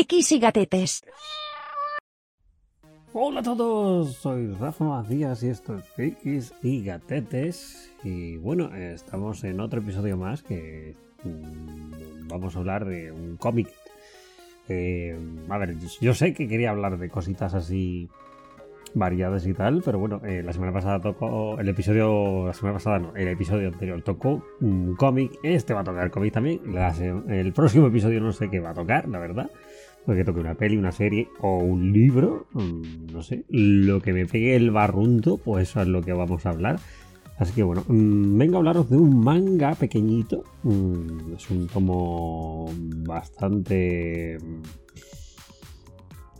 Frikis y gatetes. Hola a todos, soy Rafa Macías y esto es Frikis y Gatetes. Y bueno, estamos en otro episodio más que mm, vamos a hablar de un cómic. Eh, a ver, yo sé que quería hablar de cositas así variadas y tal, pero bueno, eh, la semana pasada tocó el episodio, la semana pasada no, el episodio anterior tocó un cómic, este va a tocar cómic también, el próximo episodio no sé qué va a tocar, la verdad, porque toque una peli, una serie o un libro, mm, no sé, lo que me pegue el barrunto, pues eso es lo que vamos a hablar. Así que bueno, mm, vengo a hablaros de un manga pequeñito, mm, es un tomo bastante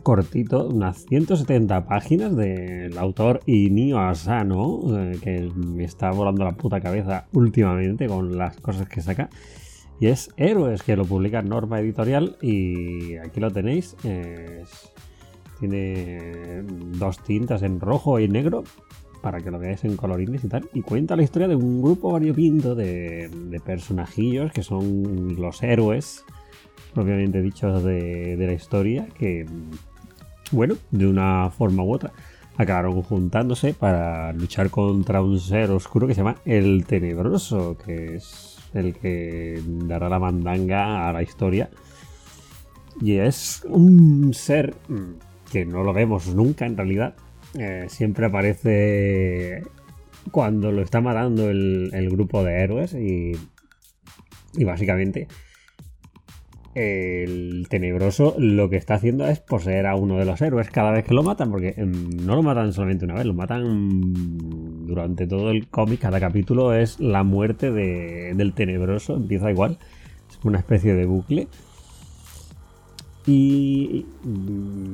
cortito, unas 170 páginas del autor Inio Asano, eh, que me está volando la puta cabeza últimamente con las cosas que saca. Y es Héroes, que lo publica Norma Editorial y aquí lo tenéis. tiene dos tintas en rojo y negro para que lo veáis en colorines y tal. Y cuenta la historia de un grupo variopinto de, de personajillos que son los héroes propiamente dichos de, de, la historia, que bueno, de una forma u otra, acabaron juntándose para luchar contra un ser oscuro que se llama el Tenebroso, que es el que dará la mandanga a la historia. Y es un ser que no lo vemos nunca en realidad. Eh, siempre aparece cuando lo está matando el, el grupo de héroes y, y básicamente el tenebroso lo que está haciendo es poseer a uno de los héroes cada vez que lo matan, porque em, no lo matan solamente una vez, lo matan durante todo el cómic, cada capítulo es la muerte del tenebroso, empieza igual, es una especie de bucle. Y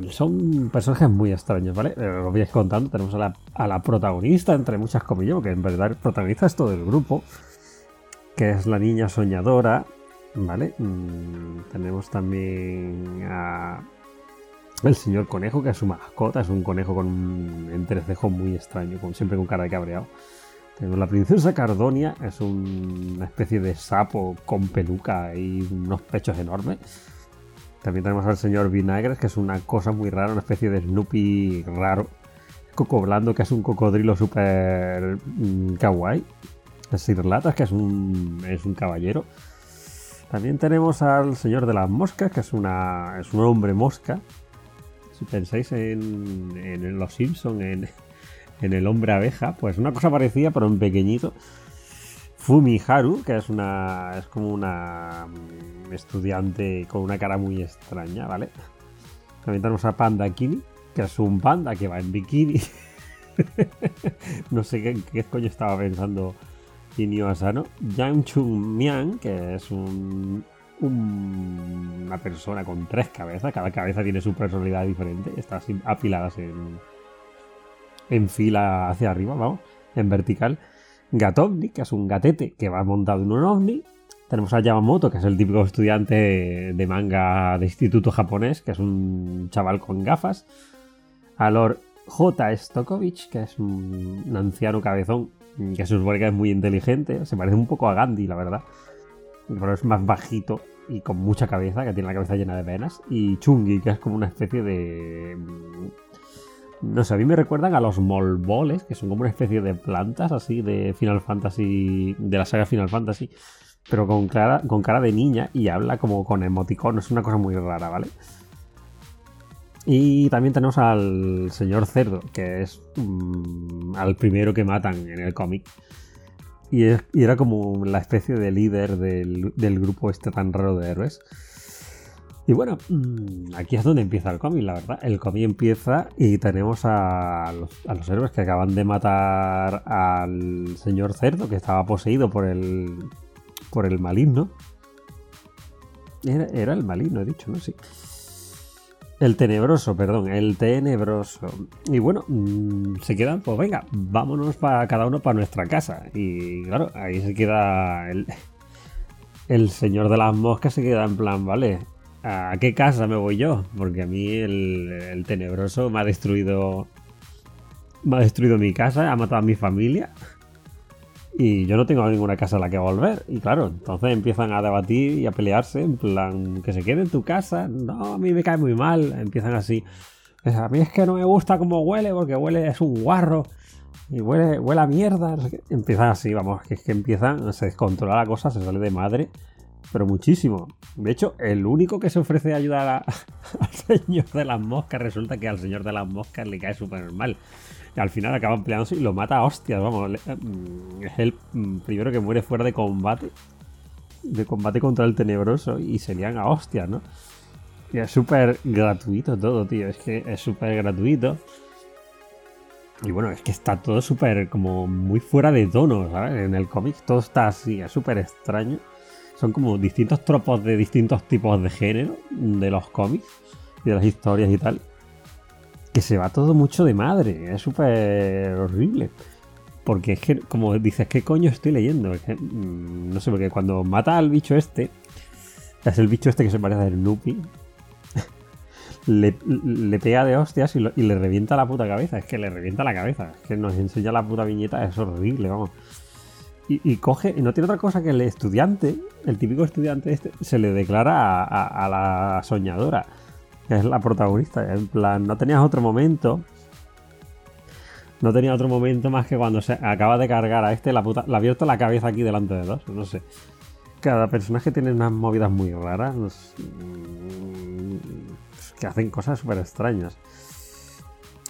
son personajes muy extraños, ¿vale? Eh, lo voy a ir contando. Tenemos a la, a la protagonista, entre muchas comillas, porque en verdad el protagonista es todo el grupo, que es la niña soñadora, ¿Vale? Mm, tenemos también a el señor conejo, que es su mascota, es un conejo con un entrecejo muy extraño, con, siempre con cara de cabreado. Tenemos la princesa Cardonia, es una especie de sapo con peluca y unos pechos enormes. También tenemos al señor Vinagres, que es una cosa muy rara, una especie de Snoopy raro. Coco Blando, que es un cocodrilo súper mm, kawaii. Sir Latas, que es un, es un caballero. También tenemos al Señor de las Moscas, que es, una, es un hombre mosca. Si pensáis en, Los Simpsons, en, el hombre abeja, pues una cosa parecida, pero en pequeñito. Fumi Haru, que es una. es como una mm, estudiante con una cara muy extraña, ¿vale? También tenemos a Panda Kini, que es un panda que va en bikini. no sé qué, qué coño estaba pensando Inio Asano, Yang Chung Mian, que es un, una persona con tres cabezas, cada cabeza tiene su personalidad diferente, está apiladas en, fila hacia arriba, vamos, en vertical. Gatovni, que es un gatete que va montado en un ovni. Tenemos a Yamamoto, que es el típico estudiante de manga de instituto japonés, que es un chaval con gafas. A Lord J. Stokovich, que es un anciano cabezón que se supone que es muy inteligente, se parece un poco a Gandhi, la verdad, pero es más bajito y con mucha cabeza, que tiene la cabeza llena de venas, y Chungi, que es como una especie de... Mm, no sé, a mí me recuerdan a los molboles, que son como una especie de plantas así de Final Fantasy, de la saga Final Fantasy, pero con cara, con cara de niña y habla como con emoticonos, es una cosa muy rara, ¿vale? Y también tenemos al señor Cerdo, que es mm, al primero que matan en el cómic. Y, era como la especie de líder del, grupo este tan raro de héroes. Y bueno, mm, aquí es donde empieza el cómic, la verdad. El cómic empieza y tenemos a los, héroes que acaban de matar al señor Cerdo, que estaba poseído por el, por el maligno. Era, era el maligno, he dicho, ¿no? Sí. El tenebroso, perdón, el tenebroso. Y bueno, mm, se quedan, pues venga, vámonos para cada uno para nuestra casa. Y claro, ahí se queda el, el señor de las moscas, se queda en plan, vale, ¿a qué casa me voy yo? Porque a mí el, el tenebroso me ha destruido. Me ha destruido mi casa, ha matado a mi familia. Y yo no tengo ninguna casa a la que volver. Y claro, entonces empiezan a debatir y a pelearse, en plan, que se quede en tu casa. No, a mí me cae muy mal. Empiezan así. A mí es que no me gusta cómo huele, porque huele, es un guarro. Y huele, huele a mierda. Empiezan así, vamos, que es que empiezan, se descontrola la cosa, se sale de madre. Pero muchísimo. De hecho, el único que se ofrece a ayudar al señor de las moscas resulta que al señor de las moscas le cae súper mal. Al final acaban peleándose y lo mata a hostias, vamos. Mm, es el primero que muere fuera de combate. De combate contra el tenebroso y serían a hostias, ¿no? Y es súper gratuito todo, tío. Es que es súper gratuito. Y bueno, es que está todo súper como muy fuera de tono, ¿sabes? En el cómic todo está así, es súper extraño. Son como distintos tropos de distintos tipos de género de los cómics y de las historias y tal. Que se va todo mucho de madre. Es súper horrible. Porque es que, como dices, ¿qué coño estoy leyendo? Mm, no sé, porque cuando mata al bicho este, es el bicho este que se parece a Snoopy, le, pega de hostias y, le revienta la puta cabeza. Es que le revienta la cabeza. Es que nos enseña la puta viñeta, es horrible, vamos. Y, coge, y no tiene otra cosa que el estudiante, el típico estudiante este, se le declara a, la soñadora, es la protagonista. En plan, no tenías otro momento. No tenía otro momento más que cuando se acaba de cargar a este, la puta, le ha abierto la cabeza aquí delante de dos. No sé. Cada personaje tiene unas movidas muy raras. Mm, que hacen cosas súper extrañas.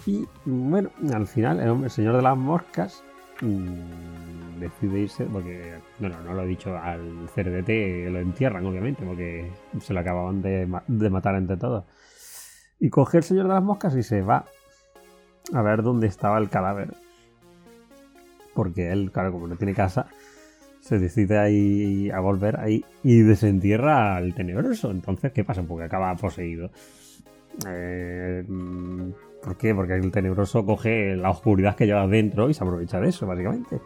Y bueno, al final, el señor de las moscas Mm, decide irse porque, bueno, no lo he dicho, al CRDT lo entierran, obviamente, porque se lo acababan de, matar entre todos. Y coge el señor de las moscas y se va a ver dónde estaba el cadáver. Porque él, claro, como no tiene casa, se decide ahí a volver ahí y desentierra al tenebroso. Entonces, ¿qué pasa? Porque acaba poseído. Eh, ¿Por qué? Porque el tenebroso coge la oscuridad que lleva dentro y se aprovecha de eso, básicamente.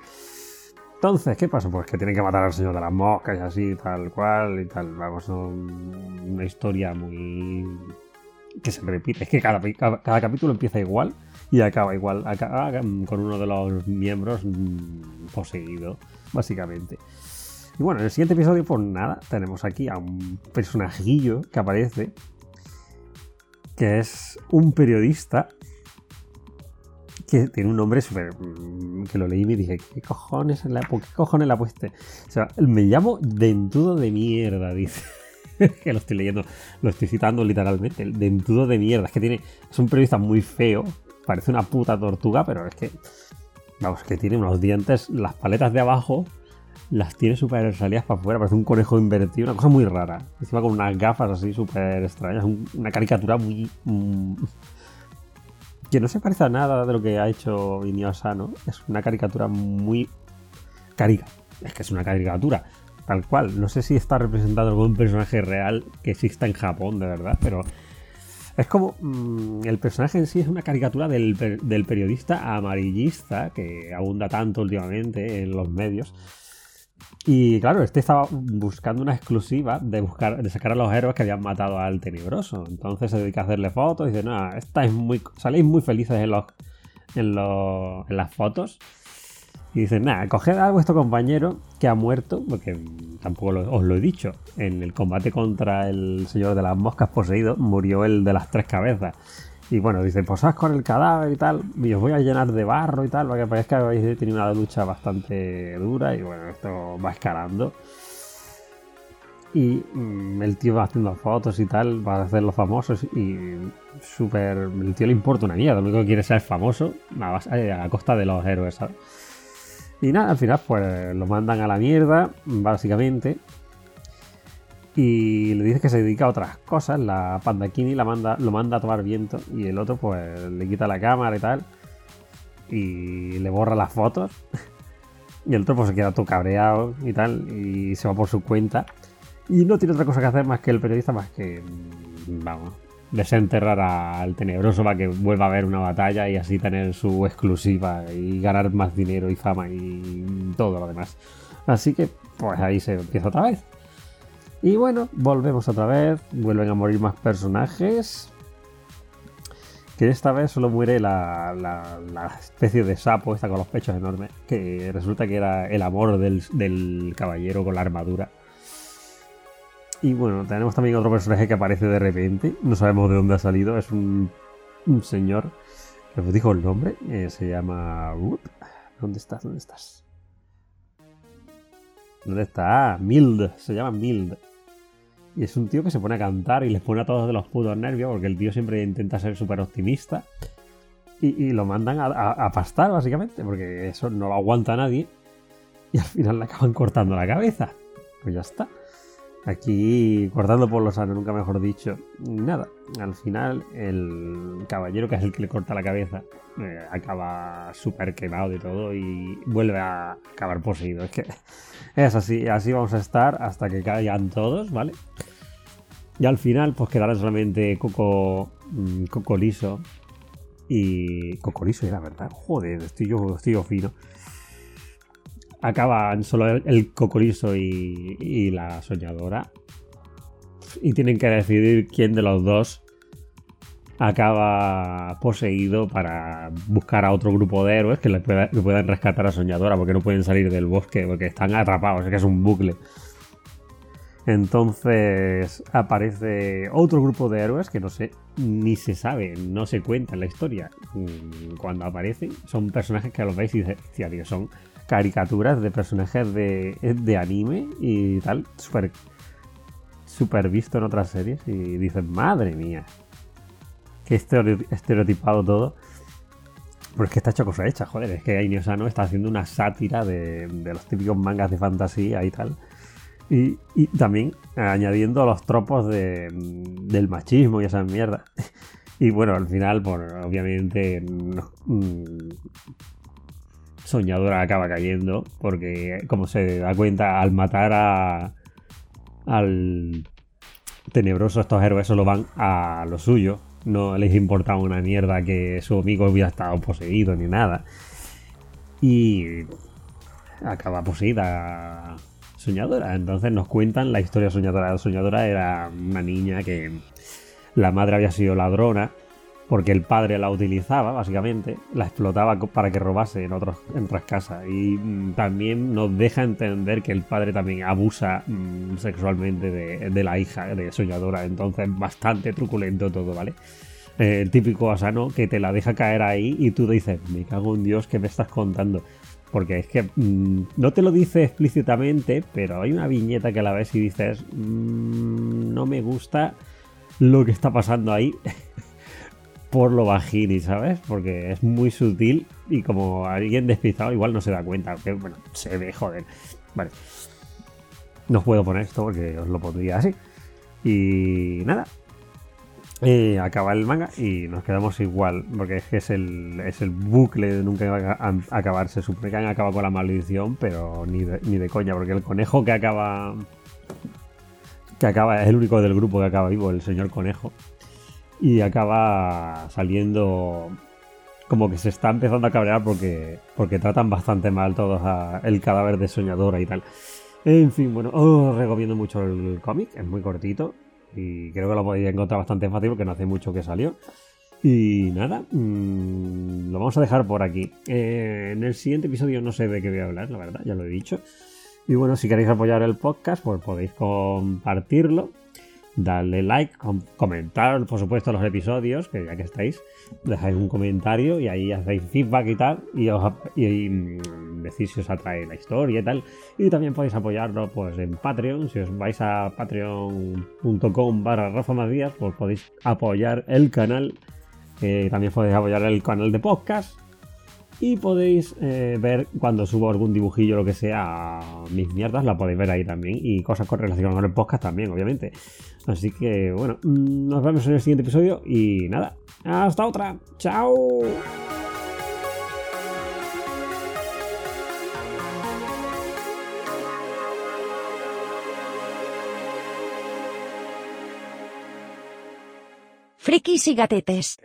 Entonces, ¿qué pasa? Pues que tienen que matar al señor de las moscas y así, tal cual y tal. Vamos, una historia muy. que se repite. Es que cada, capítulo empieza igual y acaba igual. Acaba con uno de los miembros mm, poseído, básicamente. Y bueno, en el siguiente episodio, pues nada, tenemos aquí a un personajillo que aparece que es un periodista que tiene un nombre súper... Mm, que lo leí y me dije, ¿qué cojones, la, ¿por qué cojones la pueste? O sea, me llamo Dentudo de mierda, dice. que lo estoy leyendo, lo estoy citando literalmente, Dentudo de mierda. Es que tiene, es un periodista muy feo, parece una puta tortuga, pero es que, vamos, que tiene unos dientes, las paletas de abajo las tiene súper salidas para afuera, parece un conejo invertido, una cosa muy rara. Encima con unas gafas así súper extrañas, una caricatura muy... Mm, que no se parece a nada de lo que ha hecho Asano. Es una caricatura muy... Carica. Es que es una caricatura. Tal cual. No sé si está representado algún personaje real que exista en Japón, de verdad, pero... Es como mm, el personaje en sí es una caricatura del, del, periodista amarillista que abunda tanto últimamente en los medios y claro, este estaba buscando una exclusiva de buscar, de sacar a los héroes que habían matado al tenebroso. Entonces se dedica a hacerle fotos y dice, nada, estáis muy, saléis muy felices en los, en los, en las fotos. Y dice, nada, coged a vuestro compañero que ha muerto, porque tampoco os lo he dicho. En el combate contra el señor de las moscas poseído, murió el de las tres cabezas. Y bueno, dice, posad con el cadáver y tal, y os voy a llenar de barro y tal, para que parezca que habéis tenido una lucha bastante dura y bueno, esto va escalando. Y mm, el tío va haciendo fotos y tal, va a hacer los famosos y súper... El tío le importa una mierda, lo único que quiere ser famoso a, costa de los héroes, ¿sabes? Y nada, al final pues lo mandan a la mierda, básicamente y le dice que se dedica a otras cosas. La Pandakini la manda, lo manda a tomar viento y el otro pues le quita la cámara y tal y le borra las fotos. y el otro pues se queda todo cabreado y tal y se va por su cuenta. Y no tiene otra cosa que hacer más que el periodista más que, mm, vamos, desenterrar al tenebroso para que vuelva a haber una batalla y así tener su exclusiva y ganar más dinero y fama y todo lo demás. Así que pues ahí se empieza otra vez. Y bueno, volvemos otra vez, vuelven a morir más personajes. que esta vez solo muere la, la, especie de sapo, esta con los pechos enormes, que resulta que era el amor del, del caballero con la armadura. Y bueno, tenemos también otro personaje que aparece de repente, no sabemos de dónde ha salido, es un, un señor, que dijo el nombre, eh, se llama... ¿Dónde estás? ¿Dónde estás? ¿Dónde está? Mild, se llama Mild. Y es un tío que se pone a cantar y les pone a todos de los putos nervios porque el tío siempre intenta ser súper optimista. Y, lo mandan a, pastar, básicamente, porque eso no lo aguanta nadie. Y al final le acaban cortando la cabeza. Pues ya está. Aquí, cortando por los años, nunca mejor dicho. Nada. Al final, el caballero, que es el que le corta la cabeza, eh, acaba súper quemado de todo y vuelve a acabar poseído. Es que es así, así vamos a estar hasta que caigan todos, ¿vale? Y al final, pues quedará solamente Coco, mm, Coco Liso y. Coco Liso era verdad. Joder, estoy yo, estoy yo fino. Acaban solo el, Cocorizo y, la soñadora. Y tienen que decidir quién de los dos acaba poseído para buscar a otro grupo de héroes que le, puedan rescatar a Soñadora porque no pueden salir del bosque porque están atrapados, es que es un bucle. Entonces aparece otro grupo de héroes que no sé, ni se sabe, no se cuenta en la historia. Mm, cuando aparecen, son personajes que los veis y dices, son caricaturas de personajes de, de anime y tal, súper super visto en otras series. Y dices, madre mía, qué estereotipado todo. Pero es que está hecho cosa hecha, joder. Es que Aini Osano está haciendo una sátira de, de los típicos mangas de fantasía y tal. Y, también añadiendo los tropos del machismo y esa mierda. Y bueno, al final, por, obviamente, mm, Soñadora acaba cayendo porque, como se da cuenta, al matar a, al tenebroso, estos héroes solo van a lo suyo. No les importaba una mierda que su amigo hubiera estado poseído ni nada. Y acaba poseída soñadora. Entonces nos cuentan la historia soñadora. La soñadora era una niña que la madre había sido ladrona porque el padre la utilizaba, básicamente, la explotaba para que robase en, otros, otras casas. Y mm, también nos deja entender que el padre también abusa mm, sexualmente de, la hija de soñadora. Entonces, bastante truculento todo, ¿vale? Eh, el típico asano que te la deja caer ahí y tú dices, me cago en Dios, ¿qué me estás contando? Porque es que mm, no te lo dice explícitamente, pero hay una viñeta que la ves y dices, mm, no me gusta lo que está pasando ahí por lo bajini, ¿sabes? Porque es muy sutil y como alguien despistado igual no se da cuenta. Que, bueno, se ve, joder. Vale. No puedo poner esto porque os lo pondría así. Y nada, eh, acaba el manga y nos quedamos igual, porque es que es el, es el bucle de nunca a acabarse. Supone que han acabado con la maldición, pero ni de, ni de coña, porque el conejo que acaba. que acaba, es el único del grupo que acaba vivo, el señor conejo. Y acaba saliendo. como que se está empezando a cabrear porque, porque tratan bastante mal todos el cadáver de soñadora y tal. En fin, bueno, os recomiendo mucho el cómic, es muy cortito y creo que lo podéis encontrar bastante fácil porque no hace mucho que salió. Y nada, mm, lo vamos a dejar por aquí. Eh, en el siguiente episodio no sé de qué voy a hablar, la verdad, ya lo he dicho. Y bueno, si queréis apoyar el podcast, pues podéis compartirlo darle like, comentar, por supuesto, los episodios, que ya que estáis, dejáis un comentario y ahí hacéis feedback y tal, y, os, mm, decís si os atrae la historia y tal. Y también podéis apoyarlo pues en Patreon, si os vais a patreon.com barra Rafa pues podéis apoyar el canal. también podéis apoyar el canal de podcast y podéis eh, ver cuando subo algún dibujillo lo que sea, mis mierdas, la podéis ver ahí también. Y cosas con relación con el podcast también, obviamente. Así que bueno, mm, nos vemos en el siguiente episodio y nada, hasta otra. Chao. Frikis y gatetes.